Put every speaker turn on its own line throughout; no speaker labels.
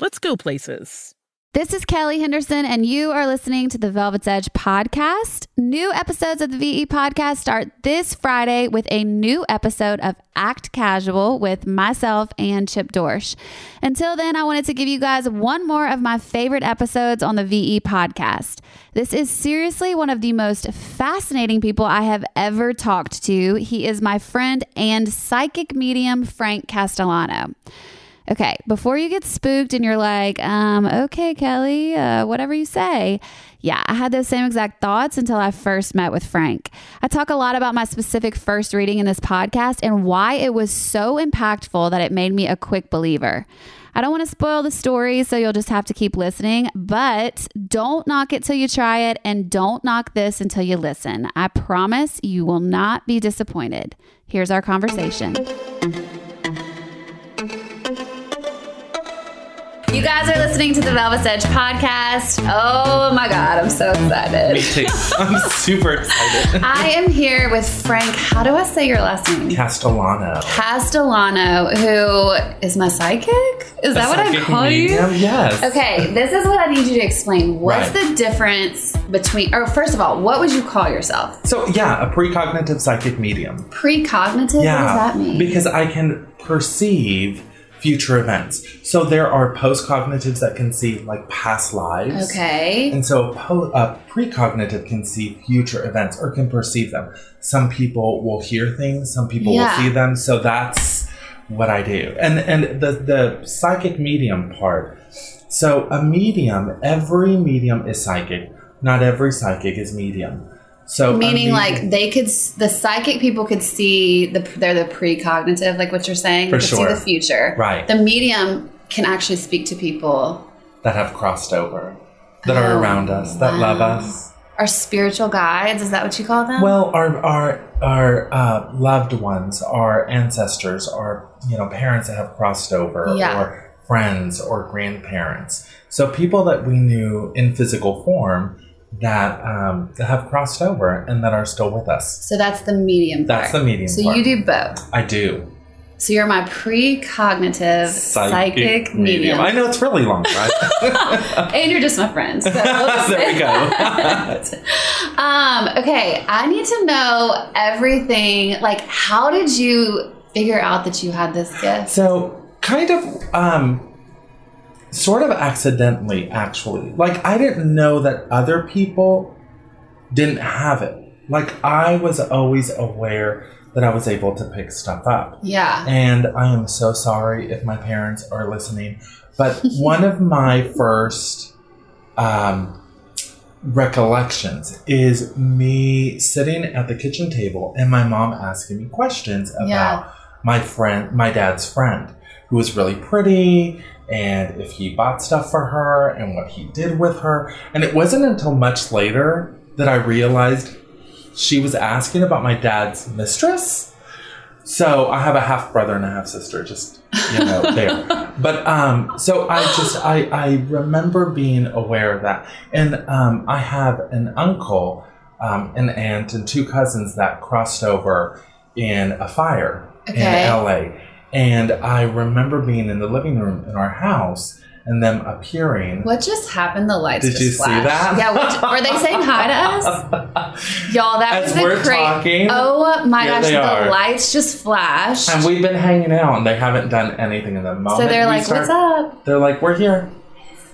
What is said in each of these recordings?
let's go places.
This is Kelly Henderson, and you are listening to the Velvet's Edge podcast. New episodes of the VE podcast start this Friday with a new episode of Act Casual with myself and Chip Dorsch. Until then, I wanted to give you guys one more of my favorite episodes on the VE podcast. This is seriously one of the most fascinating people I have ever talked to. He is my friend and psychic medium, Frank Castellano. Okay, before you get spooked and you're like, um, okay, Kelly, uh, whatever you say. Yeah, I had those same exact thoughts until I first met with Frank. I talk a lot about my specific first reading in this podcast and why it was so impactful that it made me a quick believer. I don't want to spoil the story, so you'll just have to keep listening, but don't knock it till you try it and don't knock this until you listen. I promise you will not be disappointed. Here's our conversation. You guys are listening to the Velvet Edge podcast. Oh my God, I'm so excited.
Me too. I'm super excited.
I am here with Frank. How do I say your last name?
Castellano.
Castellano, who is my psychic? Is that what I call
medium?
you?
Yes.
Okay, this is what I need you to explain. What's
Right.
the difference between, or first of all, what would you call yourself?
So yeah, a precognitive psychic medium.
Precognitive?
yeah.
What does that mean?
Because I can perceive future events. So there are postcognitives that can see like past lives.
okay.
And so a, po- a precognitive can see future events or can perceive them. Some people will hear things, some people
Yeah.
will see them. So that's what I do. And and the the psychic medium part. So a medium, every medium is psychic. Not every psychic is medium. So
Meaning, like they could, the psychic people could see the they're the precognitive, like what you're saying.
For
could
sure.
see the future.
Right.
The medium can actually speak to people.
that have crossed over, that are
Oh,
around us, that love us.
Our spiritual guides, is that what you call them?
Well, our our our uh, loved ones, our ancestors, our you know parents that have crossed over,
Yeah.
or friends or grandparents. So people that we knew in physical form that um, that have crossed over and that are still with us.
so that's the medium part.
That's the medium
So
part.
you do both.
I do.
So you're my precognitive psychic, medium.
I know it's really long, right?
and you're just my friend. So
There we go.
um, okay, I need to know everything. Like, how did you figure out that you had this gift?
So, kind of, um, sort of accidentally, actually. Like, I didn't know that other people didn't have it. Like, I was always aware that I was able to pick stuff up.
Yeah.
And I am so sorry if my parents are listening. But one of my first um, recollections is me sitting at the kitchen table and my mom asking me questions about
Yeah.
my friend, my dad's friend, who was really pretty, and if he bought stuff for her and what he did with her. And it wasn't until much later that I realized she was asking about my dad's mistress. So I have a half brother and a half sister, just you know there. But um, so I just I I remember being aware of that, and um, I have an uncle, um, an aunt, and two cousins that crossed over in a fire
Okay.
in L.A. And I remember being in the living room in our house and them appearing.
What just happened? The lights
Did you see that?
Yeah. What, were they saying hi to us? Y'all, that
As
was
we're
a great.
talking,
oh my
yeah,
gosh, the
are.
lights just flashed.
And we've been hanging out, and they haven't done anything in the moment.
so they're like,
start-
"What's up?"
They're like, "We're here,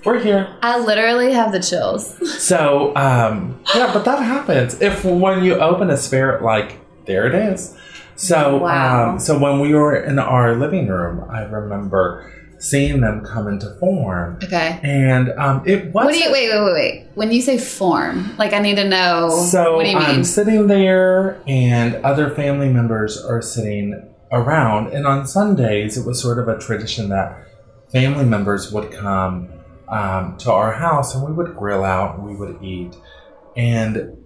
we're here."
I literally have the chills.
So, um, yeah, but that happens if when you open a spirit, like there it is. So,
Wow.
um, so when we were in our living room, I remember seeing them come into form,
Okay.
and um, it was.
What do you wait, wait, wait, wait? When you say form, like I need to know.
So
what do you mean?
I'm sitting there, and other family members are sitting around. And on Sundays, it was sort of a tradition that family members would come um, to our house, and we would grill out, and we would eat, and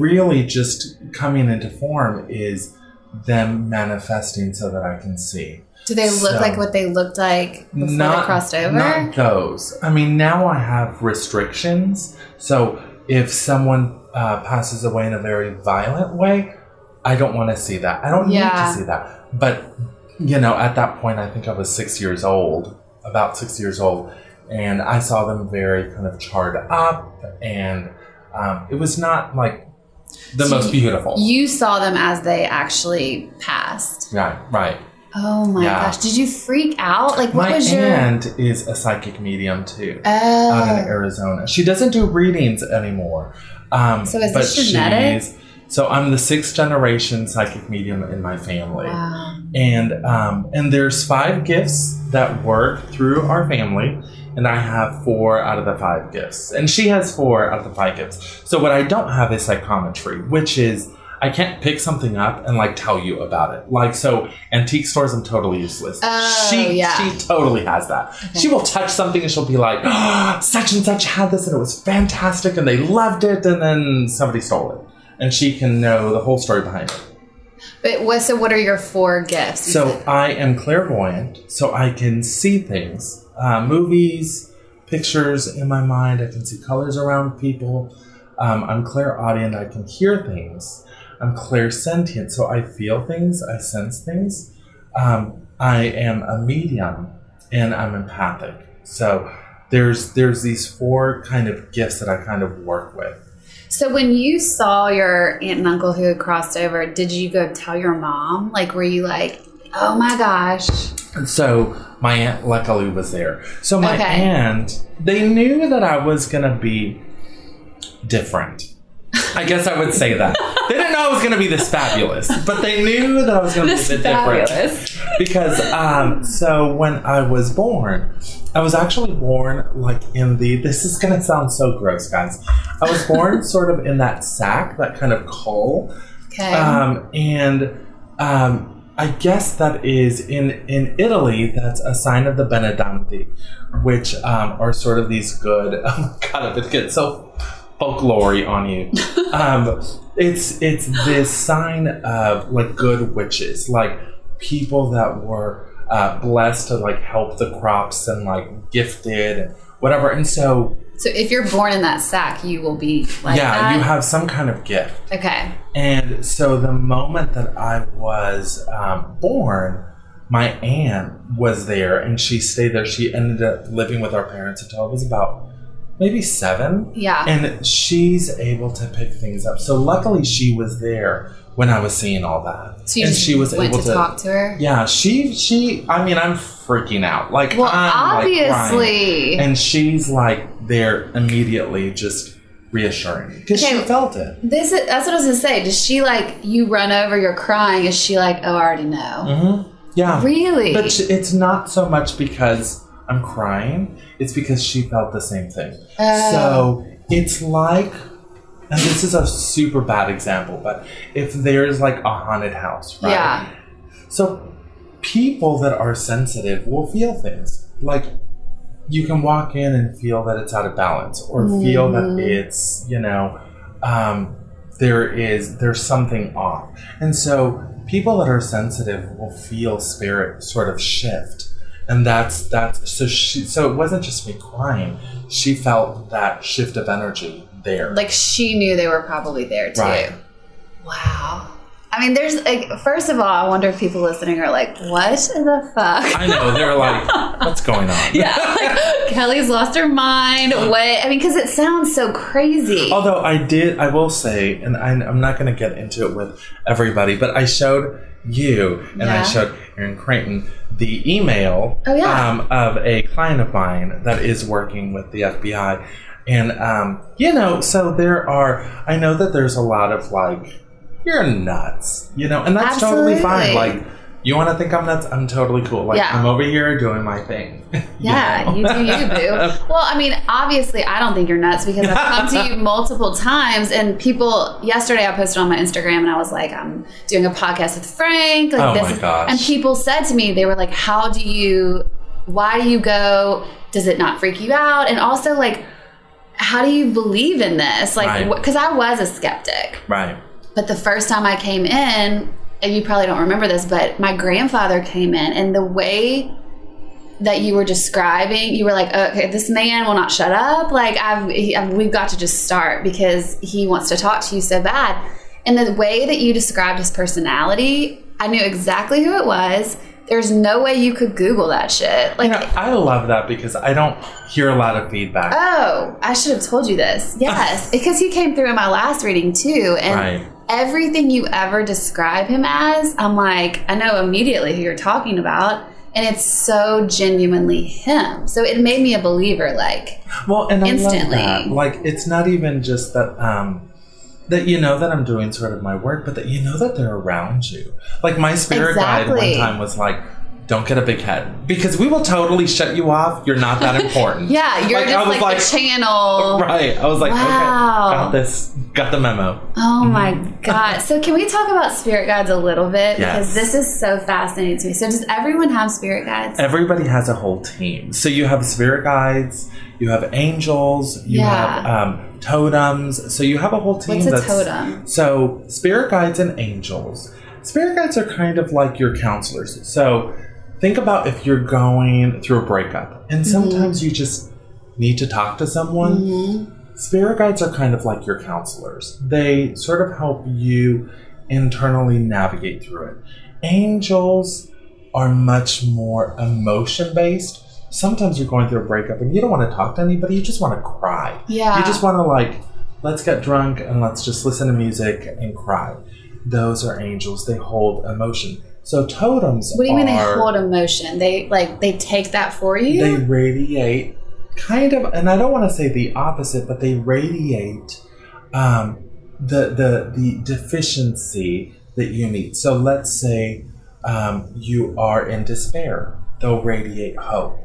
really just coming into form is them manifesting so that I can see.
do they look
so-
like what they looked like before they crossed over?
Not those. I mean, now I have restrictions. So if someone uh, passes away in a very violent way, I don't want to see that. I don't
Yeah.
need to see that. But, you know, at that point, I think I was six years old, about six years old, and I saw them very kind of charred up, and um, it was not like the
So
most beautiful.
You saw them as they actually passed.
right, right.
Oh my
Yeah.
gosh! Did you freak out? Like, what
My
was your?
My aunt is a psychic medium too.
Oh.
out in Arizona. She doesn't do readings anymore. Um,
So is
but
this genetic?
So I'm the sixth generation psychic medium in my family,
Wow.
and um, and there's five gifts that work through our family, and I have four out of the five gifts, and she has four out of the five gifts. So what I don't have is psychometry, which is I can't pick something up and like tell you about it. Like so, antique stores, I'm totally useless.
Oh,
she
yeah.
she totally has that. She will touch something and she'll be like, oh, such and such had this and it was fantastic and they loved it and then somebody stole it. And she can know the whole story behind it.
But what? So, what are your four gifts?
So I am clairvoyant, so I can see things, uh, movies, pictures in my mind. I can see colors around people. Um, I'm clairaudient. I can hear things. I'm clairsentient, so I feel things. I sense things. Um, I am a medium, and I'm empathic. So there's there's these four kind of gifts that I kind of work with.
So when you saw your aunt and uncle who had crossed over, did you go tell your mom? Like, were you like, "Oh my gosh"?
So my aunt luckily was there. So my
Okay.
aunt, they knew that I was gonna be different. I guess I would say that. they didn't know I was gonna be this fabulous, but they knew that I was gonna be a bit different. Because um, so when I was born, I was actually born like in the. This is gonna sound so gross, guys. I was born sort of in that sack, that kind of caul.
Okay.
Um, and um, I guess that is in in Italy. That's a sign of the Benandanti, which um, are sort of these good. Oh my god, if it gets so folklore on you, um, it's it's this sign of like good witches, like people that were uh, blessed to like help the crops and like gifted and whatever. And so
so if you're born in that sack, you will be like
yeah,
that.
you have some kind of gift.
okay.
And so the moment that I was um, born, my aunt was there and she stayed there. She ended up living with our parents until I was about maybe seven.
Yeah.
And she's able to pick things up. So luckily she was there when I was seeing all that.
So
and she was able
to, talk to her.
Yeah, she she I mean I'm freaking out. Like
Well,
I'm, like,
obviously.
and she's like there immediately just reassuring me because
Okay.
she felt it.
This is, that's what I was gonna say. Does she like you run over? You're crying. Is she like, oh, I already know?
Mm-hmm. Yeah.
Really?
But sh- it's not so much because I'm crying, it's because she felt the same thing.
Oh.
So it's like, and this is a super bad example, but if there's like a haunted house, right?
Yeah.
So people that are sensitive will feel things. Like you can walk in and feel that it's out of balance or feel
Mm-hmm.
that it's, you know, um, there is there's something off. And so people that are sensitive will feel spirit sort of shift. And that's that's so she so it wasn't just me crying. She felt that shift of energy there.
Like she knew they were probably there too.
Right.
Wow. I mean, there's like, first of all, I wonder if people listening are like, what the fuck?
I know they're like, what's going on?
yeah, like, Kelly's lost her mind. What? I mean, because it sounds so crazy.
Although I did, I will say, and I, I'm not going to get into it with everybody, but I showed you and
Yeah.
I showed Erin Creighton the email
Oh, yeah.
um, of a client of mine that is working with the FBI. And, um, you know, so there are, I know that there's a lot of like, you're nuts, you know, and that's totally fine. Like, you want to think I'm nuts? I'm totally cool. Like,
Yeah.
I'm over here doing my thing. you
Yeah,
know?
you do you, boo. Well, I mean, obviously, I don't think you're nuts because I've come to you multiple times, and people. Yesterday, I posted on my Instagram, and I was like, "I'm doing a podcast with Frank." Like
Oh
this,
my gosh.
and people said to me, they were like, "How do you? Why do you go? Does it not freak you out?" And also, like, how do you believe in this? Like,
Right.
because I was a skeptic.
Right.
But the first time I came in, and you probably don't remember this, but my grandfather came in, and the way that you were describing, you were like, okay, this man will not shut up. Like, I've, he, I've we've got to just start because he wants to talk to you so bad. And the way that you described his personality, I knew exactly who it was. There's no way you could Google that shit. Like,
You know, I love that because I don't hear a lot of feedback.
Oh, I should have told you this. Yes, because he came through in my last reading too, and
Right.
everything you ever describe him as, I'm like, I know immediately who you're talking about, and it's so genuinely him. So it made me a believer. Like,
Well, and
Instantly.
Like, it's not even just that um, that you know that I'm doing sort of my work, but that you know that they're around you. Like my spirit guide one time was like, "Don't get a big head because we will totally shut you off. You're not that important."
yeah, you're
Like, I
just
was
like, the channel.
Right. I was like,
Wow.
okay, got this, got the memo.
Oh my god! So can we talk about spirit guides a little bit because this is so fascinating to me. So does everyone have spirit guides?
Everybody has a whole team. So you have spirit guides, you have angels, you
Yeah.
have um, totems. So you have a whole team.
What's a
that's,
totem?
So spirit guides and angels. Spirit guides are kind of like your counselors. So think about if you're going through a breakup, and
Mm-hmm.
sometimes you just need to talk to someone. Spirit guides are kind of like your counselors. They sort of help you internally navigate through it. Angels are much more emotion based. Sometimes you're going through a breakup and you don't want to talk to anybody, you just want to cry.
Yeah.
You just want to, like, let's get drunk and let's just listen to music and cry. Those are angels. They hold emotion. So totems
What do you mean they
are-
hold emotion? They like they take that for you.
they radiate kind of and i don't want to say the opposite but they radiate um, the, the the deficiency that you need. So let's say um, you are in despair. They'll radiate hope.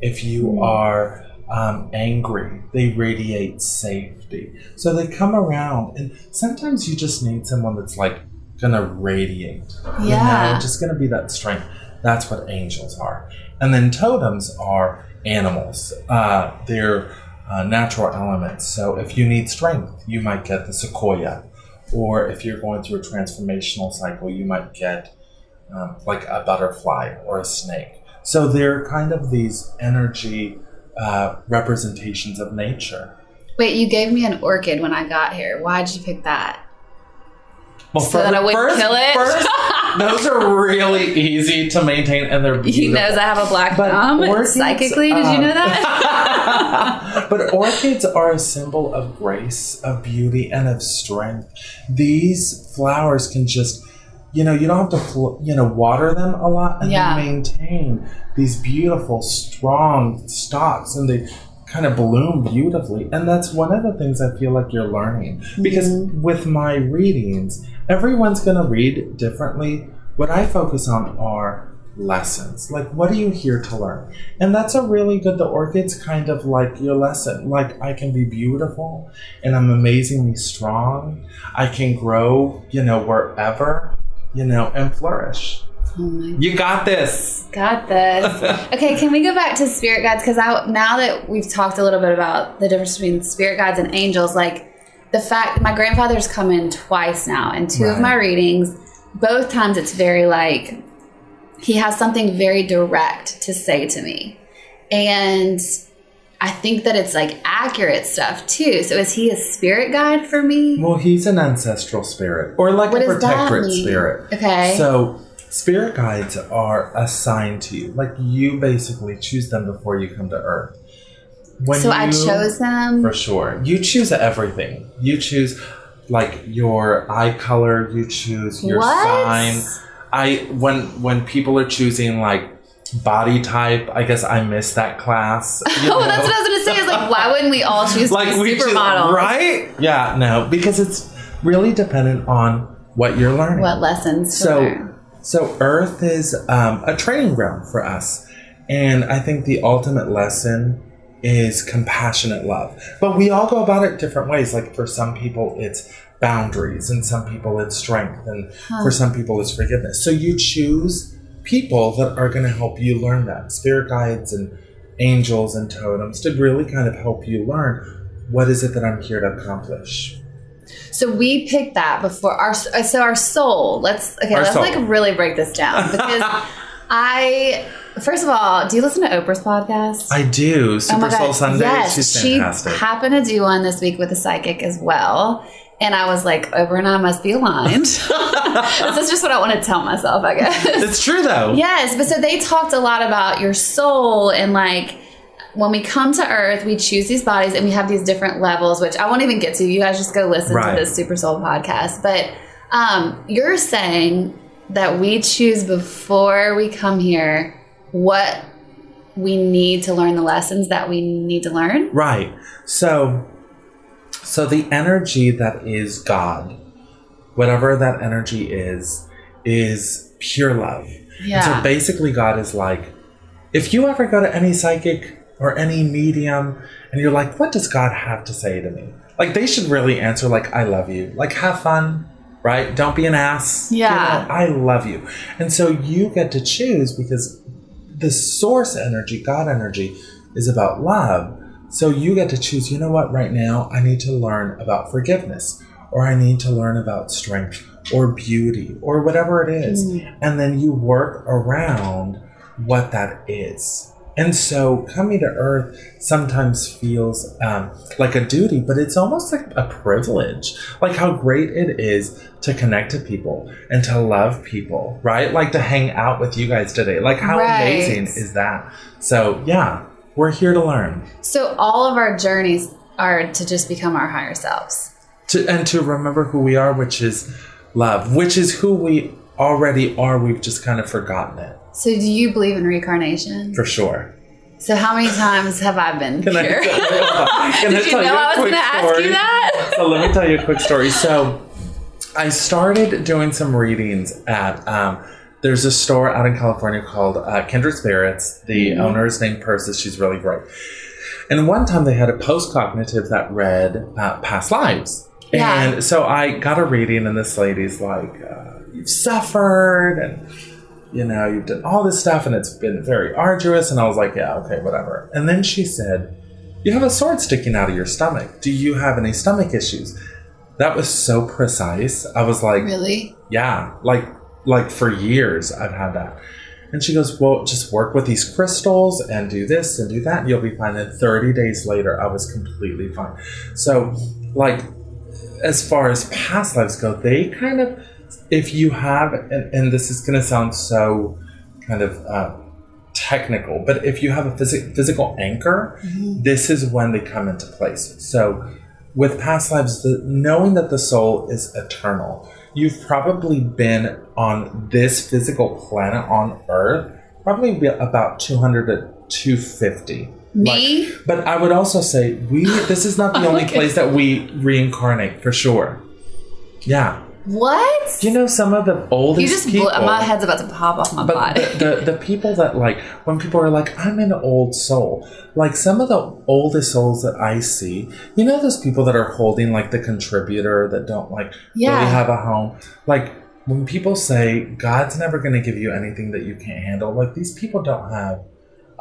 If you are um, angry they radiate safety. So they come around and sometimes you just need someone that's like gonna radiate. You
Yeah.
know, just gonna be that strength. That's what angels are. And then totems are animals. Uh, they're uh, natural elements. So if you need strength you might get the sequoia. Or if you're going through a transformational cycle you might get um, like a butterfly or a snake. So they're kind of these energy uh, representations of nature.
Wait, you gave me an orchid when I got here. Why'd you pick that?
Well,
So that I wouldn't kill it?
first, those are really easy to maintain and they're beautiful.
He knows I have a black
But
thumb.
orchids,
Psychically, did you
um,
know that?
but orchids are a symbol of grace, of beauty, and of strength. These flowers can just, you know, you don't have to, fl- you know, water them a lot, and
Yeah.
they maintain these beautiful, strong stalks, and they kind of bloom beautifully. And that's one of the things I feel like you're learning because with my readings, everyone's going to read differently. What I focus on are lessons. Like, what are you here to learn? And that's a really good, the orchid's kind of like your lesson. Like, I can be beautiful and I'm amazingly strong. I can grow, you know, wherever, you know, and flourish. Oh You got this.
Got this. Okay, can we go back to spirit guides? Because now that we've talked a little bit about the difference between spirit guides and angels, like the fact my grandfather's come in twice now, and two of my readings, both times it's very like he has something very direct to say to me. And I think that it's like accurate stuff too. So is he a spirit guide for me?
Well, he's an ancestral spirit or like
What
a protectorate spirit.
Okay.
So, spirit guides are assigned to you. Like you basically choose them before you come to Earth. When
so I chose them.
For sure. You choose everything. You choose like your eye color, you choose your
What?
sign. I when when people are choosing like body type, I guess I missed that class. you
Oh,
know?
that's what I was gonna say. Is like, why wouldn't we all choose
like we choose,
supermodels?
right? Yeah, no, because it's really dependent on what you're learning.
What lessons? to
So,
learn.
so Earth is um, a training ground for us, and I think the ultimate lesson is compassionate love. But we all go about it different ways. Like for some people, it's boundaries, and some people it's strength, and for some people it's forgiveness. So you choose people that are going to help you learn that. Spirit guides and angels and totems to really kind of help you learn what is it that I'm here to accomplish.
So we picked that before our so our soul. Let's okay.
Our
let's
soul.
like really break this down because I first of all, do you listen to Oprah's podcast?
I do. Super Soul Sunday.
Oh Yes,
She's
she
fantastic.
happened to do one this week with a psychic as well. And I was like, Oprah and I must be aligned. this is just what I want to tell myself, I guess.
it's true though.
Yes, but so they talked a lot about your soul and like when we come to Earth, we choose these bodies and we have these different levels, which I won't even get to. You guys just go listen
Right.
to this Super Soul podcast. But um, you're saying that we choose before we come here what we need to learn the lessons that we need to learn.
Right. So so the energy that is God, whatever that energy is, is pure love. And
Yeah.
so basically God is like if you ever go to any psychic or any medium and you're like, what does God have to say to me? Like they should really answer like I love you. Like have fun, right? Don't be an ass. You
Yeah.
know, I love you. And so you get to choose because the source energy, God energy, is about love. So you get to choose, you know what, right now I need to learn about forgiveness, or I need to learn about strength, or beauty, or whatever it is. Mm. And then you work around what that is. And so coming to Earth sometimes feels um, like a duty, but it's almost like a privilege. Like how great it is to connect to people and to love people, right? Like to hang out with you guys today. Like how
Right.
amazing is that? So yeah, we're here to learn.
So all of our journeys are to just become our higher selves.
To, and to remember who we are, which is love, which is who we already are. We've just kind of forgotten it
So do you believe in reincarnation?
for sure.
So how many times have I been
Can I
here?
tell you- can I
Did you
tell
know
a
I was going to ask you that?
so let me tell you a quick story. So I started doing some readings at um, there's a store out in California called uh, Kindred Spirits. The
Mm-hmm.
owner is named Persis. She's really great. And one time they had a post cognitive that read uh, past lives.
Yeah.
And so I got a reading, and this lady's like, uh, You've suffered, and you know, you've done all this stuff, and it's been very arduous. And I was like, Yeah, okay, whatever. And then she said, You have a sword sticking out of your stomach. Do you have any stomach issues? That was so precise. I was like,
Really?
yeah, like like for years I've had that. And she goes, Well, just work with these crystals and do this and do that, and you'll be fine. And 30 days later, I was completely fine. So, like, as far as past lives go, they kind of, if you have, and, and this is going to sound so kind of uh, technical, but if you have a physi- physical anchor, this is when they come into place. So, with past lives, the, knowing that the soul is eternal, you've probably been on this physical planet on Earth probably about 200 to 250.
Me?
Like- but I would also say we. This is not the only place that we reincarnate for sure. Yeah,
What?
do you know some of the oldest
you just
people?
blew, my head's about to pop off my
But
body.
the, the, the people that like when people are like I'm an old soul, like some of the oldest souls that I see, you know those people that are holding like the contributor that don't like
Yeah.
really have a home. Like when people say God's never going to give you anything that you can't handle, like these people don't have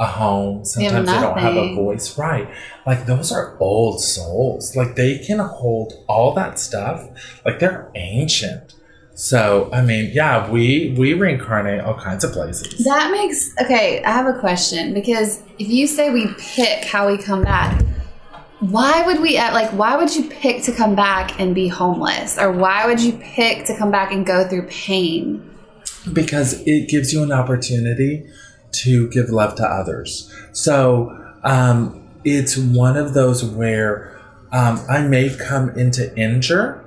a home. Sometimes they don't have a voice. Right. Like those are old souls. Like they can hold all that stuff. Like they're ancient. So I mean, yeah, we we reincarnate all kinds of places.
That makes okay. I have a question because if you say we pick how we come back, why would we uh, like? Why would you pick to come back and be homeless, or why would you pick to come back and go through pain?
because it gives you an opportunity to give love to others. So um, it's one of those where um, I may come into injure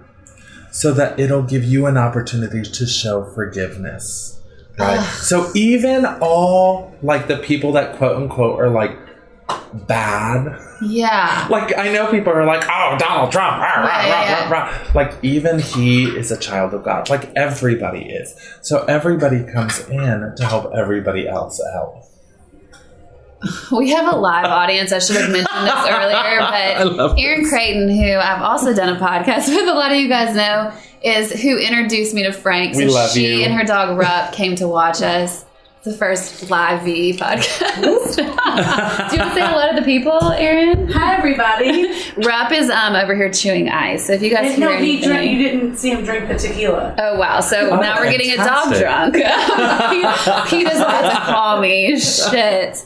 so that it'll give you an opportunity to show forgiveness. Right. so even all like the people that quote unquote are like bad
Yeah.
like I know people are like, oh, Donald Trump, rah, rah,
Yeah, yeah,
rah, rah. like even he is a child of God. Like everybody is. So everybody comes in to help everybody else out.
We have a live audience. I should have mentioned this earlier, but Erin Creighton, who I've also done a podcast with, a lot of you guys know, is who introduced me to Frank.
We love
she
you.
and her dog Rup came to watch us. It's the first live VE podcast. Do you want to say hello to the people, Erin?
Hi, everybody.
Rupp is um over here chewing ice. So if you guys hear
no, he
anything,
drank. You didn't see him drink the tequila.
Oh wow! So
Oh,
now we're getting a dog
fantastic.
drunk. he, he doesn't have to call me. Shit.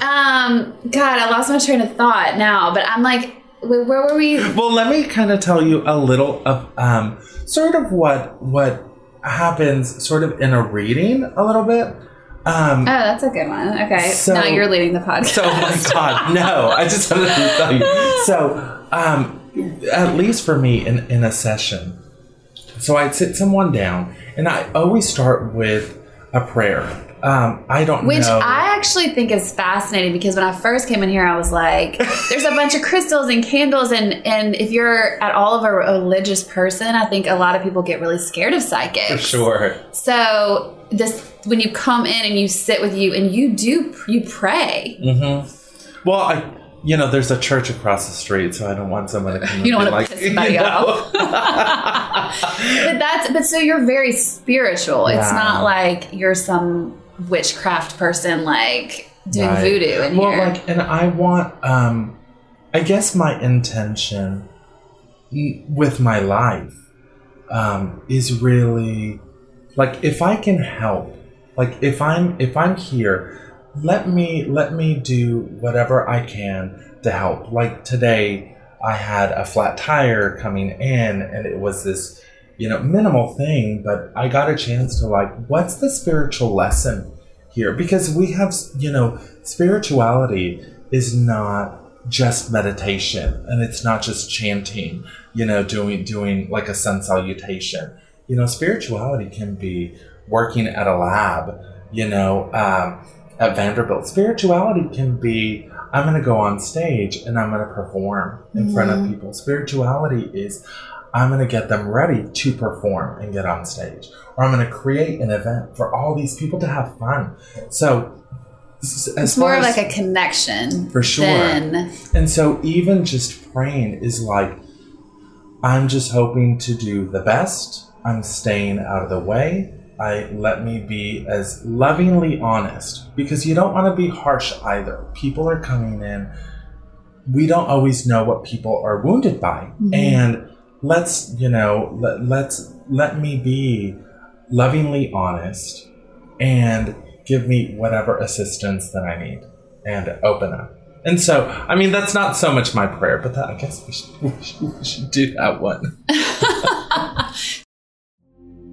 Um. God, I lost my train of thought now. But I'm like, wait, where were we?
Well, let me kind of tell you a little of um, sort of what what happens sort of in a reading a little bit. Um,
Oh, that's a good one. Okay,
So-
now you're leading the podcast.
So, oh my God, no! I just wanted to tell you. So, um, at least for me, in in a session, so I'd sit someone down, and I always start with a prayer. Um, I don't know.
Which
know.
I actually think is fascinating because when I first came in here, I was like, "There's a bunch of crystals and candles, and and if you're at all of a religious person, I think a lot of people get really scared of psychics.
for sure.
So this when you come in and you sit with you and you do you pray.
Well, I, you know, there's a church across the street, so I don't want someone to come
You don't
and be
wanna
like,
piss somebody
you know?
off. But that's but so you're very spiritual. It's not like you're some witchcraft person like doing
Right.
voodoo in
well,
here.
like, and I want, um, I guess my intention with my life um, is really like if I can help, like if I'm if I'm here, let me let me do whatever I can to help. Like today, I had a flat tire coming in, and it was this you know minimal thing, but I got a chance to like, what's the spiritual lesson here? Because we have you know spirituality is not just meditation and it's not just chanting you know doing doing like a sun salutation you know spirituality can be working at a lab you know um, at vanderbilt spirituality can be i'm going to go on stage and i'm going to perform in front of people spirituality is i'm going to get them ready to perform and get on stage or i'm going to create an event for all these people to have fun so as
it's more of
as-
like a connection
For sure.
than
and so even just praying is like, I'm just hoping to do the best. I'm staying out of the way. I let me be as lovingly honest because you don't want to be harsh either. People are coming in. We don't always know what people are wounded by. Mm-hmm. And let's, you know, let, let's let me be lovingly honest and give me whatever assistance that I need and open up. And so, I mean, that's not so much my prayer, but that, I guess we should, we should, we should do that one.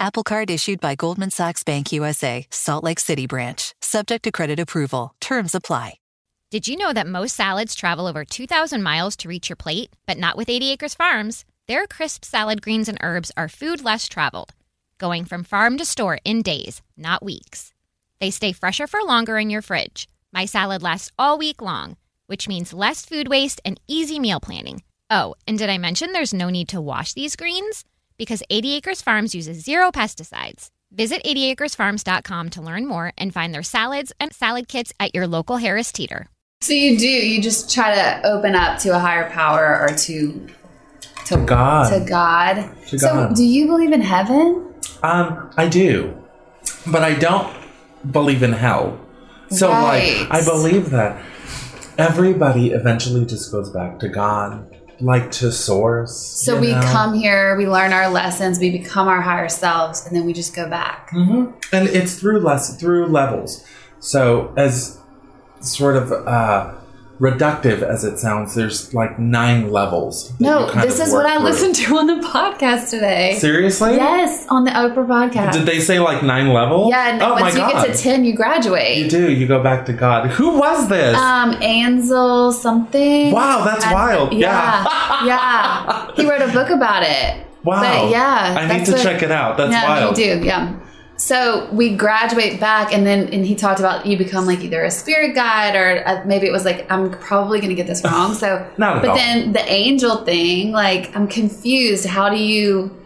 Apple Card issued by Goldman Sachs Bank USA, Salt Lake City branch, subject to credit approval. Terms apply.
Did you know that most salads travel over 2,000 miles to reach your plate? But not with 80 Acres Farms. Their crisp salad greens and herbs are food less traveled, going from farm to store in days, not weeks. They stay fresher for longer in your fridge. My salad lasts all week long, which means less food waste and easy meal planning. Oh, and did I mention there's no need to wash these greens? Because 80 Acres Farms uses zero pesticides. Visit 80acresfarms.com to learn more and find their salads and salad kits at your local Harris Teeter.
So you do, you just try to open up to a higher power or to
To God.
to God.
To
So
God.
do you believe in heaven?
Um, I do, but I don't believe in hell. So,
Right.
like, I believe that everybody eventually just goes back to God, like to Source.
So we
know?
come here, we learn our lessons, we become our higher selves, and then we just go back.
hmm and it's through less through levels. So, as sort of uh, reductive as it sounds, there's like nine levels.
No, this is what I
through.
listened to on the podcast today.
Seriously?
Yes, on the Oprah podcast.
Did they say like nine levels?
Yeah, and
oh my
once you
God.
get to 10, you graduate.
You do. You go back to God. Who was this?
Um, Ansel something.
Wow, that's
I-
wild.
Yeah, yeah. He wrote a book about it.
Wow.
But yeah,
I need to
what-
check it out. That's
no,
wild.
you do. Yeah. So we graduate back, and then and he talked about you become like either a spirit guide or uh, maybe it was like I'm probably going to get this wrong. So, but
all.
then the angel thing, like I'm confused. How do you?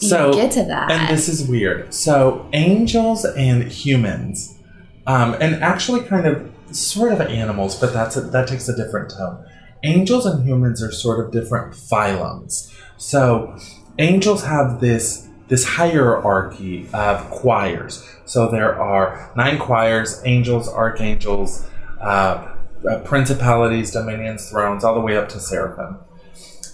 you
So
get to that.
And this is weird. So angels and humans, um, and actually kind of sort of animals, but that's a, that takes a different tone. Angels and humans are sort of different phylums. So angels have this this hierarchy of choirs. So there are nine choirs: angels, archangels, uh, uh, principalities, dominions, thrones, all the way up to seraphim.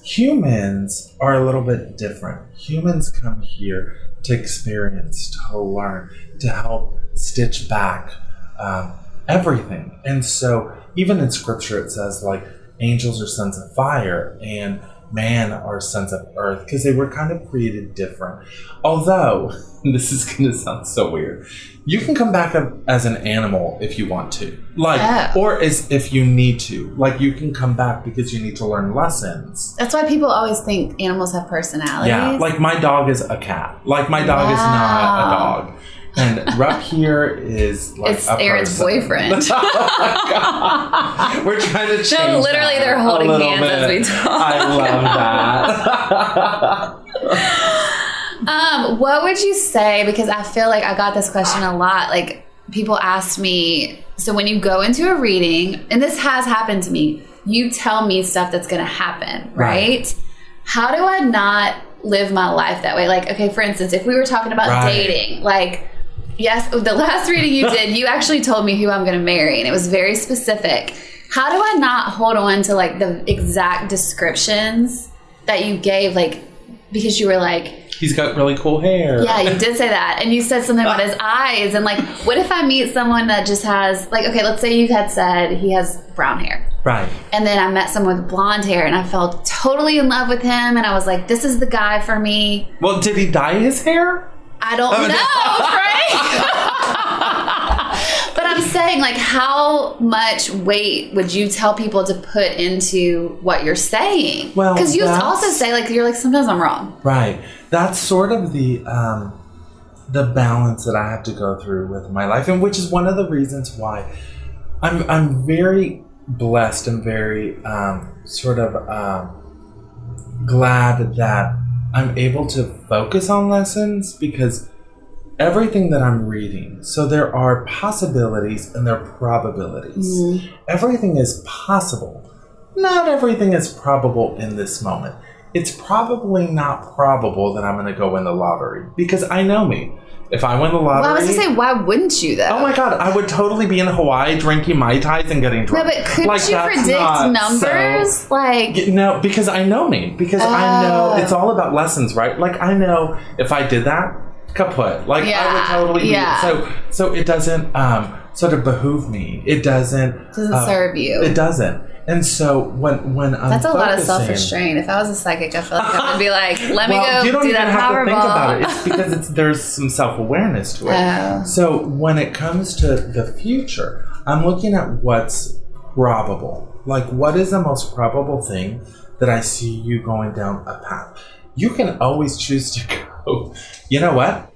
Humans are a little bit different. Humans come here to experience, to learn, to help stitch back um, everything. And so, even in scripture, it says, like, angels are sons of fire and man are sons of earth because they were kind of created different. Although, this is going to sound so weird, you can come back up as an animal if you want to. Like,
Oh.
or as if you need to. Like, you can come back because you need to learn lessons.
That's why people always think animals have personalities.
Yeah, like my dog is a cat. Like my dog is not a dog. And Rupp here is like
It's Erin's
person.
boyfriend.
oh God. We're trying to change.
No, literally, they're holding hands as we talk.
I love that.
Um, what would you say? Because I feel like I got this question a lot. Like people ask me, so when you go into a reading, and this has happened to me, you tell me stuff that's going to happen, right?
Right.
How do I not live my life that way? Like, okay, for instance, if we were talking about
Right.
dating, like, yes, oh, the last reading you did, you actually told me who I'm going to marry, and it was very specific. How do I not hold on to like the exact descriptions that you gave, like, because you were like,
He's got really cool hair.
yeah, you did say that. And you said something about his eyes. And like, what if I meet someone that just has, like, okay, let's say you had said he has brown hair.
Right.
And then I met someone with blonde hair and I fell totally in love with him. And I was like, this is the guy for me.
Well, did he dye his hair?
I don't
Oh,
know, right? but I'm saying, like, how much weight would you tell people to put into what you're saying?
Well,
because you also say, like, you're like, sometimes I'm wrong.
Right. That's sort of the um, the balance that I have to go through with my life, and which is one of the reasons why I'm I'm very blessed and very um, sort of um, glad that I'm able to focus on lessons because everything that I'm reading. So there are possibilities and there are probabilities. Mm-hmm. Everything is possible. Not everything is probable in this moment. it's probably not probable that I'm going to go win the lottery because I know me. If I win the lottery,
Well, I was gonna say, why wouldn't you though?
oh my god, I would totally be in Hawaii drinking mai tais and getting drunk.
no, but could
Like,
you predict
not so-
numbers? like,
No, because I know me. Because I know
Oh.
it's all about lessons, right? Like I know if I did that, kaput. Like I would totally be.
yeah.
So so it doesn't um sort of behoove me. It doesn't
Doesn't
uh,
serve you.
It doesn't. And so when when I'm
that's a lot of self restraint. If I was a psychic, I feel like I would be like, let me
well,
go
you don't
do
even
that
have to think about it. It's because it's there's some self awareness to it.
Oh.
So when it comes to the future, I'm looking at what's probable. Like what is the most probable thing that I see you going down a path? You can always choose to go. You know what?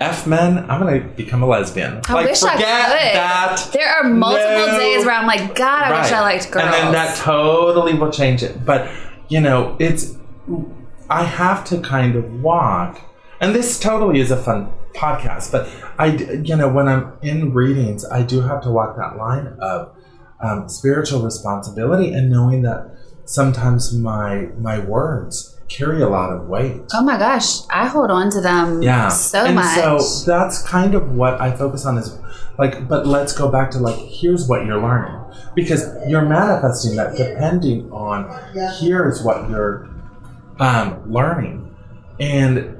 F men, I'm gonna become a lesbian.
I
like
wish I could.
that.
There are multiple
No.
days where I'm like, God, I wish I liked girls.
And then that totally will change it. But, you know, it's, I have to kind of walk. And this totally is a fun podcast, but I, you know, when I'm in readings, I do have to walk that line of um, spiritual responsibility and knowing that sometimes my my words carry a lot of weight.
oh my gosh, I hold on to them
Yeah.
so
and
much.
So that's kind of what I focus on is like, but let's go back to like, here's what you're learning. Because you're manifesting that depending on here's what you're um, learning. And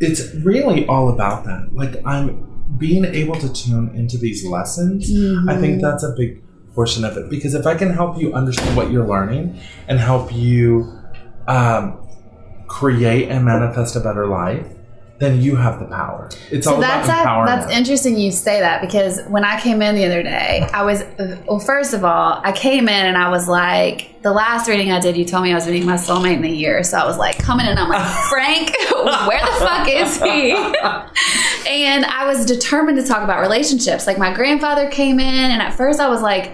it's really all about that. Like I'm being able to tune into these lessons. I think that's a big portion of it. Because if I can help you understand what you're learning and help you um, create and manifest a better life, then you have the power. It's
so
all
that's
about empowerment.
that's interesting you say that because when I came in the other day, I was well. First of all, I came in and I was like, the last reading I did, you told me I was reading my soulmate in a year, so I was like coming in, I'm like, Frank, where the fuck is he? and I was determined to talk about relationships. Like my grandfather came in, and at first I was like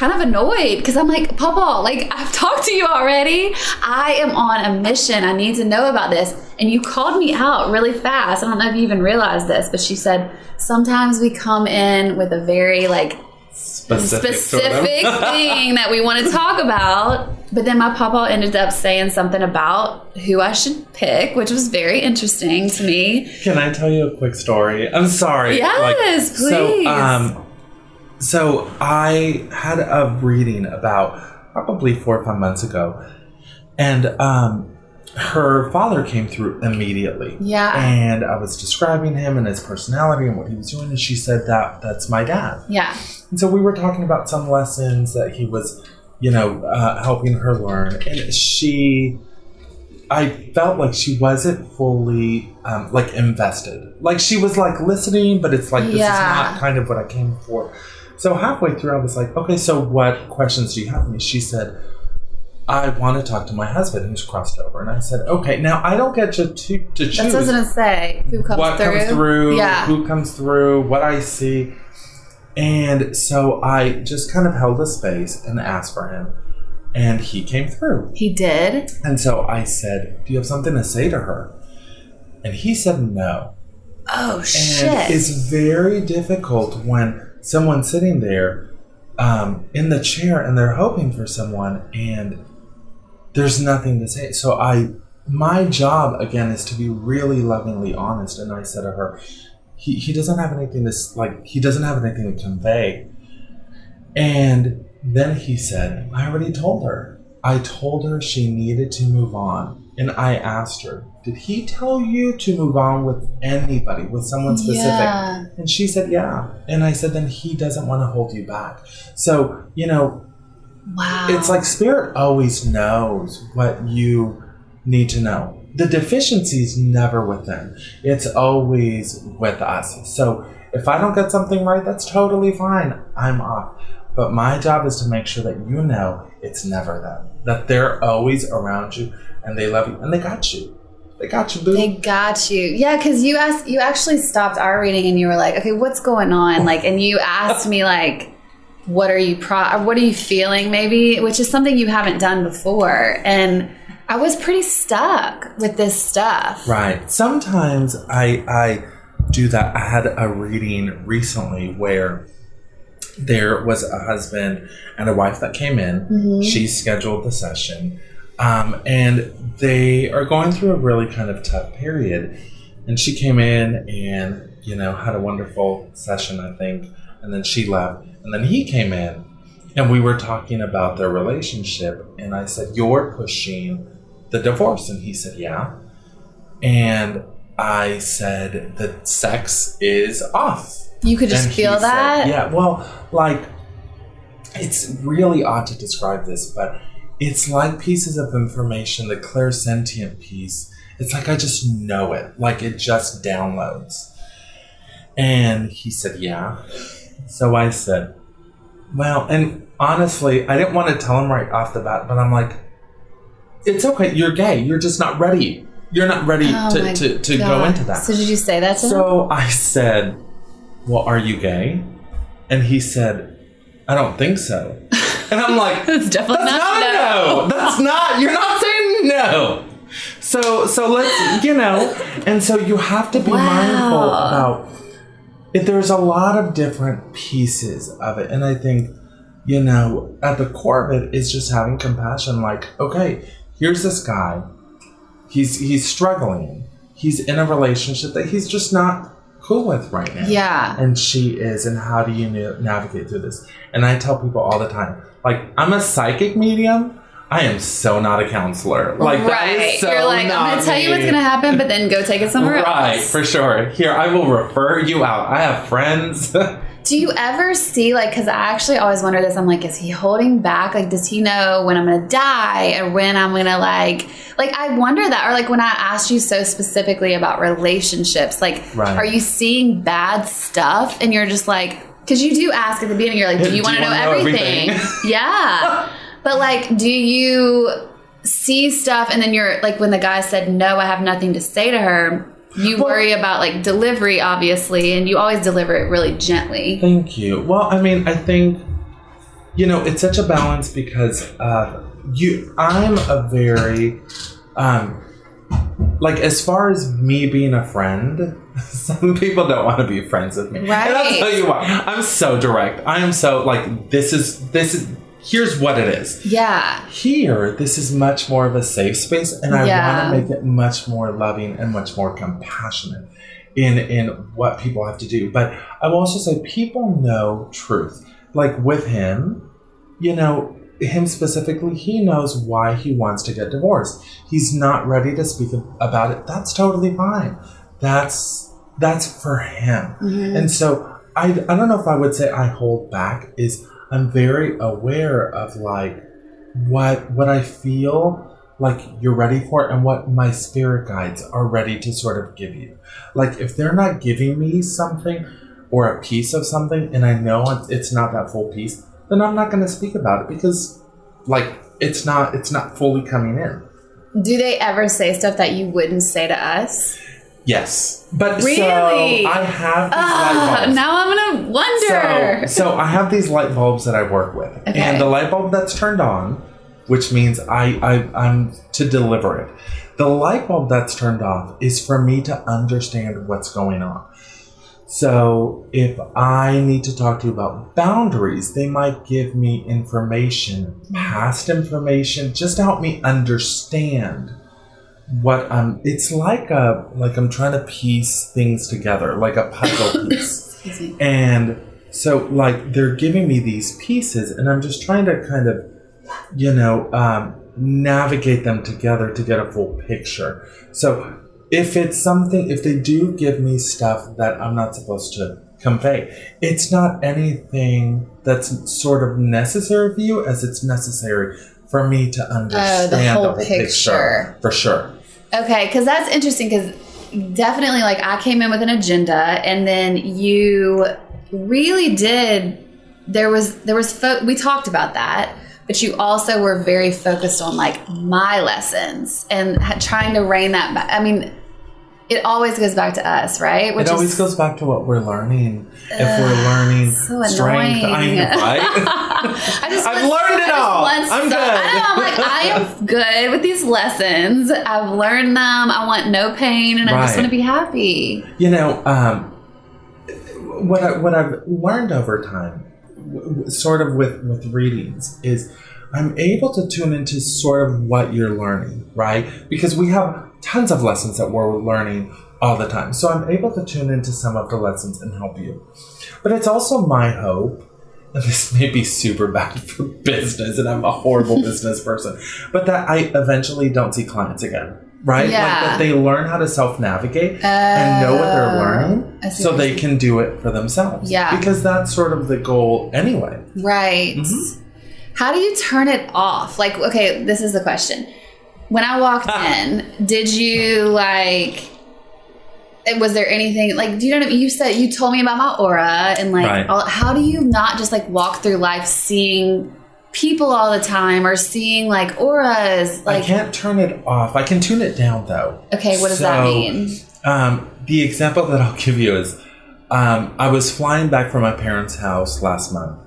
kind of annoyed because I'm like, Papa, like I've talked to you already. I am on a mission. I need to know about this. And you called me out really fast. I don't know if you even realized this, but she said, sometimes we come in with a very like
specific,
specific thing that we want to talk about. But then my papa ended up saying something about who I should pick, which was very interesting to me.
Can I tell you a quick story? I'm sorry.
Yes,
So,
please.
um, so I had a reading about probably four or five months ago, and um, her father came through immediately.
Yeah.
And I was describing him and his personality and what he was doing, and she said that that's my dad.
Yeah.
And so we were talking about some lessons that he was, you know, uh, helping her learn. And she, I felt like she wasn't fully, um, like, invested. Like, she was, like, listening, but it's like, this
Yeah.
is not kind of what I came for. So halfway through, I was like, okay, so what questions do you have for me? She said, I want to talk to my husband who's crossed over. And I said, okay, now I don't get to, to, to choose
That's what I was gonna say. Who comes
what
through?
comes through,
Yeah.
who comes through, what I see. And so I just kind of held a space and asked for him. And he came through.
He did.
And so I said, Do you have something to say to her? And he said no.
Oh
And
shit.
it's very difficult when someone's sitting there um, in the chair and they're hoping for someone and there's nothing to say. So I, my job again is to be really lovingly honest. And I said to her, he, he doesn't have anything to like. He doesn't have anything to convey. And then he said, I already told her. I told her she needed to move on. And I asked her, Did he tell you to move on with anybody, with someone specific?
Yeah.
And she said, Yeah. And I said, Then he doesn't want to hold you back. So, you know,
Wow.
it's like spirit always knows what you need to know. The deficiency is never with them, it's always with us. So if I don't get something right, that's totally fine. I'm off. But my job is to make sure that you know it's never them, that they're always around you and they love you and they got you. They got you, boo.
They got you. Yeah, because you asked you actually stopped our reading and you were like, okay, what's going on? Like and you asked me like what are you pro what are you feeling maybe, which is something you haven't done before. And I was pretty stuck with this stuff.
Right. Sometimes I I do that. I had a reading recently where there was a husband and a wife that came in.
Mhm.
She scheduled the session. Um, and they are going through a really kind of tough period. And she came in and, you know, had a wonderful session, I think. And then she left. And then he came in and we were talking about their relationship. And I said, You're pushing the divorce. And he said, Yeah. And I said, The sex is off.
You could just
And
feel
said-
that?
yeah. Well, like, it's really odd to describe this, but it's like pieces of information, the clairsentient piece. It's like I just know it, like it just downloads. And he said, Yeah. So I said, Well, and honestly, I didn't want to tell him right off the bat, but I'm like, It's okay, you're gay. You're just not ready. You're not ready
Oh
to, to, to go into that.
So did you say that to him?
So I said, Well, are you gay? And he said, I don't think so. And I'm like,
It's definitely
That's
not,
not a no. That's not, you're not saying no. So, so let's, you know, and so you have to be mindful about it. There's a lot of different pieces of it. And I think, you know, at the core of it is just having compassion. Like, okay, here's this guy. He's, he's struggling. He's in a relationship that he's just not cool with right now.
Yeah.
And she is. And how do you na- navigate through this? And I tell people all the time, like, I'm a psychic medium. I am so not a counselor. Like, that
right.
is so
You're like, I'm going to tell you what's going to happen, but then go take it somewhere
Right,
else.
for sure. Here, I will refer you out. I have friends.
Do you ever see, like, because I actually always wonder this. I'm like, is he holding back? Like, does he know when I'm going to die or when I'm going to, like, like, I wonder that. Or, like, when I asked you so specifically about relationships, like,
Right.
are you seeing bad stuff? And you're just like, because you do ask at the beginning, you're like, do you want to know
know
everything?
everything?
yeah. But, like, do you see stuff and then you're like, when the guy said, no, I have nothing to say to her, you worry about like delivery, obviously, and you always deliver it really gently.
Thank you. Well, I mean, I think you know it's such a balance because uh, you. I'm a very um, like as far as me being a friend. Some people don't want to be friends with me, and I'll tell you why. I'm so direct. I am so like this is this is here's what it is.
Yeah.
Here, this is much more of a safe space, and I
Yeah.
want to make it much more loving and much more compassionate in in what people have to do. But I will also say people know truth. Like with him, you know, him specifically, he knows why he wants to get divorced. He's not ready to speak about it. That's totally fine. That's that's for him.
Mhm.
And so I I don't know if I would say I hold back is I'm very aware of like what what I feel like you're ready for and what my spirit guides are ready to sort of give you. Like if they're not giving me something or a piece of something and I know it's- it's not that full piece, then I'm not going to speak about it because like it's not it's not fully coming in.
Do they ever say stuff that you wouldn't say to us?
Yes. But
Really?
so I have these
ah, light
bulbs.
now I'm gonna wonder.
So, so I have these light bulbs that I work with,
Okay.
and the light bulb that's turned on, which means I, I I'm to deliver it. The light bulb that's turned off is for me to understand what's going on. So if I need to talk to you about boundaries, they might give me information, past information, just to help me understand what I'm. It's like a like I'm trying to piece things together, like a puzzle piece. And so, like, they're giving me these pieces, and I'm just trying to kind of, you know, um, navigate them together to get a full picture. So, if it's something, if they do give me stuff that I'm not supposed to convey, it's not anything that's sort of necessary for you as it's necessary for me to understand
Oh, whole
the whole
picture.
picture. For sure.
Okay, because that's interesting. Because definitely, like, I came in with an agenda, and then you really did. There was there was fo- we talked about that, but you also were very focused on like my lessons and trying to rein that back. I mean, it always goes back to us, right?
it always goes back to what we're learning. if we're learning
so
strength, I
annoying.
know, right?
I just
I've learned it all. I'm good.
I know. I'm like, I am good with these lessons. I've learned them. I want no pain, and I just want to be happy.
You know, um, what I, what I've learned over time, w- w- sort of with with readings, is I'm able to tune into sort of what you're learning, right? Because we have tons of lessons that we're learning all the time. So I'm able to tune into some of the lessons and help you. But it's also my hope, and this may be super bad for business, and I'm a horrible business person, but that I eventually don't see clients again. Right? Like
Yeah.
that they learn how to self navigate and know what they're learning so they can do it for themselves.
Yeah.
Because that's sort of the goal anyway.
Right.
Mm-hmm.
How do you turn it off? Like, okay, this is the question. When I walked in, did you like? Was there anything like? Do you know what I mean? You said you told me about my aura and like,
Right.
all, how do you not just like walk through life seeing people all the time or seeing like auras? Like, I
can't turn it off. I can tune it down though.
okay, what does that mean?
Um, the example that I'll give you is um, I was flying back from my parents' house last month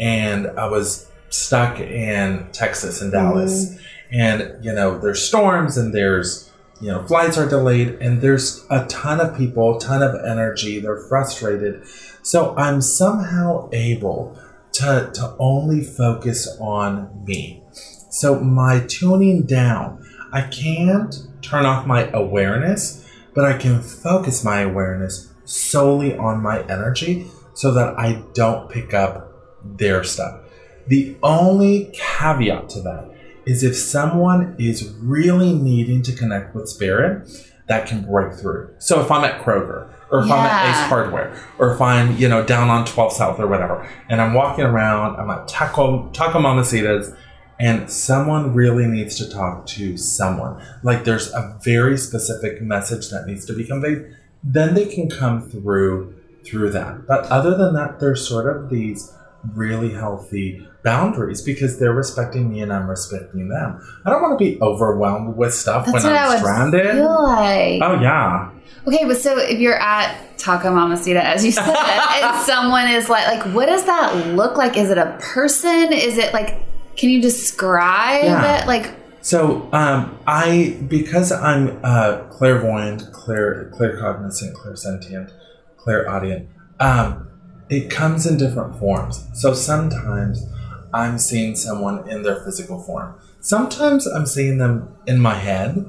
and I was stuck in Texas in Dallas. And, you know, there's storms and there's, you know, flights are delayed and there's a ton of people, ton of energy. They're frustrated. So I'm somehow able to, to only focus on me. So my tuning down, I can't turn off my awareness, but I can focus my awareness solely on my energy so that I don't pick up their stuff. The only caveat to that is if someone is really needing to connect with spirit, that can break through. So if I'm at Kroger, or if I'm at Ace Hardware, or if I'm, you know, down on 12 South or whatever, and I'm walking around, I'm at Taco, Taco Mamacitas, and someone really needs to talk to someone. Like there's a very specific message that needs to be conveyed, then they can come through through that. But other than that, there's sort of these really healthy boundaries because they're respecting me and I'm respecting them. I don't want to be overwhelmed with stuff
That's
when I'm stranded.
feel like.
Oh yeah.
Okay, but so if you're at Taco Mamacita, as you said, and someone is like, like, what does that look like? Is it a person? Is it like, can you describe
Yeah.
it? Like,
So um, I because I'm uh, clairvoyant, clear, claircognizant, clairsentient, clairaudient. Um, it comes in different forms. So sometimes I'm seeing someone in their physical form. Sometimes I'm seeing them in my head.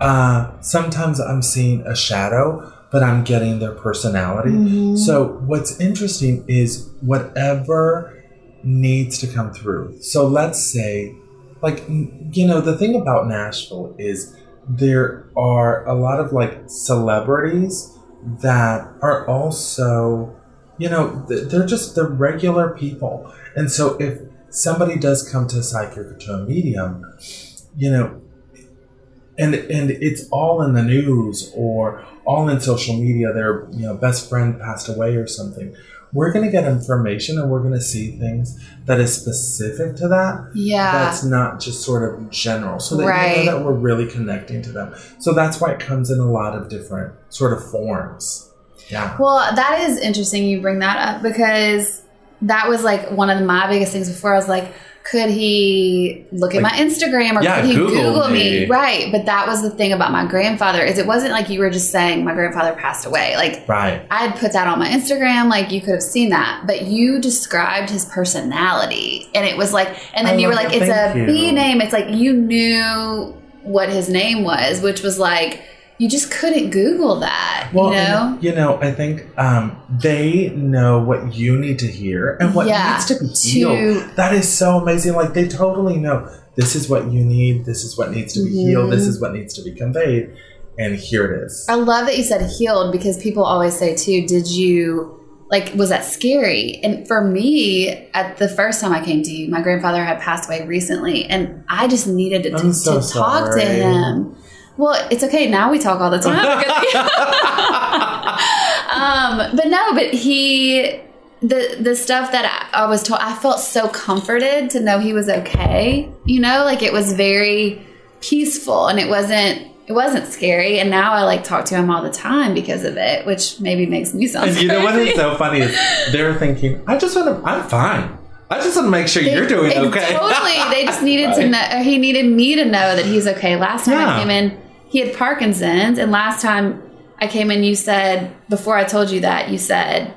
Uh, sometimes I'm seeing a shadow, but I'm getting their personality. So what's interesting is whatever needs to come through. So let's say, like, you know, the thing about Nashville is there are a lot of like celebrities that are also, you know, they're just the regular people. And so if somebody does come to a psychic or to a medium, you know, and and it's all in the news or all in social media their you know best friend passed away or something we're going to get information and we're going to see things that is specific to that
Yeah.
that's not just sort of general so that
Right.
you know that we're really connecting to them so that's why it comes in a lot of different sort of forms yeah
well, that is interesting you bring that up because that was like one of my biggest things before. I was like, could he look at
Like-
my Instagram or
Yeah,
could he
Google
Google, me?
me.
Right. But that was the thing about my grandfather is it wasn't like you were just saying my grandfather passed away. Like
right
I had put that on my Instagram, like you could have seen that, but you described his personality, and it was like, and then
I
you were like,
it.
it's
Thank
a
you.
B name. It's like you knew what his name was, which was like you just couldn't Google that,
well,
you know?
you know, I think um, they know what you need to hear and what
Yeah,
needs to be
to-
healed. That is so amazing. Like they totally know this is what you need. This is what needs to be healed. This is what needs to be conveyed, and here it is.
I love that you said healed because people always say too, did you like was that scary? And for me, at the first time I came to you, my grandfather had passed away recently and I just needed to,
I'm
to, talk to him. Well, it's okay. Now we talk all the time. um, but no, but he the the stuff that I, I was told, I felt so comforted to know he was okay. You know, like it was very peaceful and it wasn't it wasn't scary. And now I like talk to him all the time because of it, which maybe makes me sound.
And you know what is so funny is they're thinking, I just want to, I'm fine. I just want to make sure you're doing okay.
Totally. They just needed to know. He needed me to know that he's okay. Last time
Yeah.
I came in, he had Parkinson's, and last time I came in, you said before I told you that you said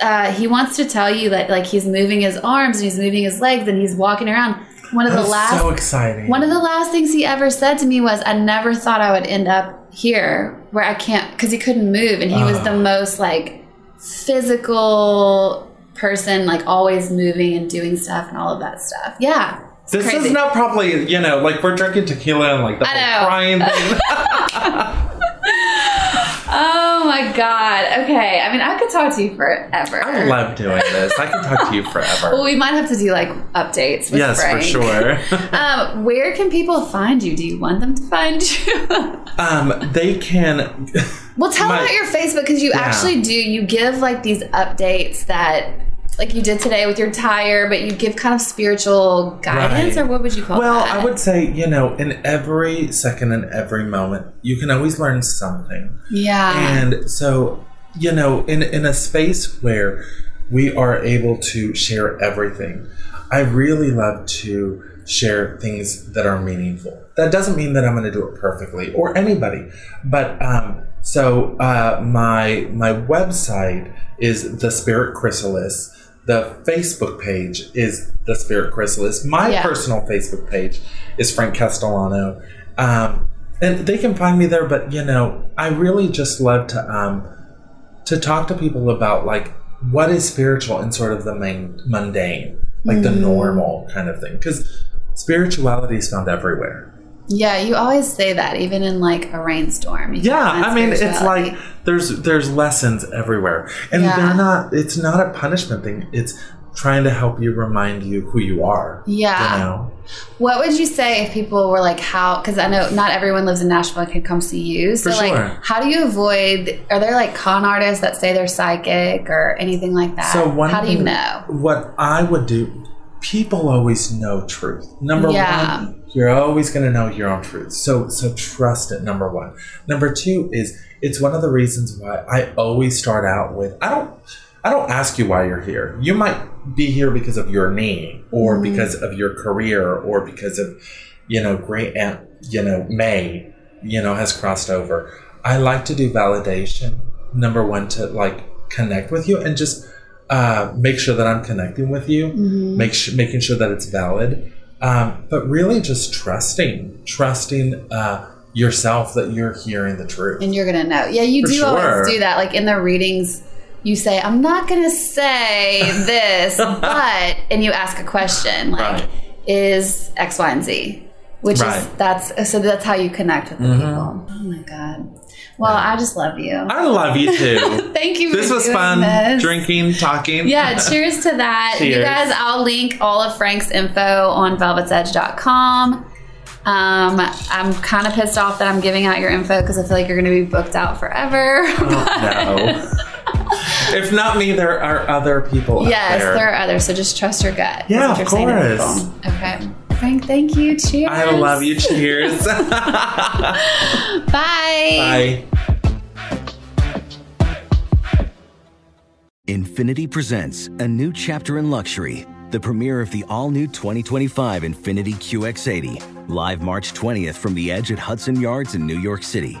uh, he wants to tell you that like he's moving his arms and he's moving his legs and he's walking around. one of the last
so exciting.
One of the last things he ever said to me was, "I never thought I would end up here where I can't," because he couldn't move, and he was
Oh.
the most like physical person, like always moving and doing stuff and all of that stuff. Yeah,
This
crazy.
is not probably, you know, like we're drinking tequila and like the
I
whole
know.
crying thing.
Oh my god. Okay, I mean, I could talk to you forever.
I love doing this. I can talk to you forever.
Well, we might have to do like updates. With
yes,
Frank.
for sure.
um, where can people find you? Do you want them to find you?
um, they can.
Well, tell
My-
about your Facebook because you
Yeah.
actually do. You give like these updates that, like you did today with your tire, but you give kind of spiritual guidance,
Right.
or what would you call it?
Well,
that?
I would say, you know, in every second and every moment, you can always learn something.
Yeah.
And so, you know, in in a space where we are able to share everything, I really love to share things that are meaningful. That doesn't mean that I'm going to do it perfectly or anybody, but um, so uh, my my website is the Spirit Chrysalis. The Facebook page is the Spirit Chrysalis. My
Yeah.
personal Facebook page is Frank Castellano. Um, and they can find me there but you know i really just love to um to talk to people about like what is spiritual and sort of the main mundane like the
Mhm.
normal kind of thing because spirituality is found everywhere
yeah, you always say that, even in like a rainstorm.
Yeah i mean it's like there's there's lessons everywhere and
Yeah.
they're not it's not a punishment thing it's trying to help you remind you who you are
Yeah.
you know
What would you say if people were like, how? Because I know not everyone lives in Nashville and can come see you. So,
For
like,
sure.
how do you avoid? Are there like con artists that say they're psychic or anything like that?
So one
how do you know?
What I would do, people always know truth. Number
Yeah.
one, you're always going to know your own truth. So so trust it. Number one. Number two is it's one of the reasons why I always start out with I don't I don't ask you why you're here. You might be here because of your name or
Mhm.
because of your career or because of you know great aunt you know May you know has crossed over. I like to do validation. Number one to like connect with you and just uh, make sure that I'm connecting with you,
Mhm.
make su- making sure that it's valid, um, but really just trusting, trusting uh, yourself that you're hearing the truth.
And you're gonna know. Yeah, you
For
do
sure.
always do that. Like in the readings, you say, "I'm not gonna say this," but and you ask a question like,
Right.
"Is X, Y, and Z?" Which is that's so that's how you connect with the
Mhm.
people. Oh my god. Well, I just love you.
I love you too.
Thank you.
this was fun.
this.
Drinking, talking.
Yeah, cheers to that. You guys, I'll link all of Frank's info on velvetsedge.com. Um, I'm kind of pissed off that I'm giving out your info because I feel like you're going to be booked out forever.
No. if not me, there are other people
yes,
out there.
there are others, so just trust your gut.
Yeah, of
you're saying to
course.
Okay. Frank, thank you. Cheers.
I love you. Cheers.
Bye.
Bye.
Infiniti presents a new chapter in luxury, the premiere of the all new 2025 Infiniti QX80, live March 20th from the edge at Hudson Yards in New York City,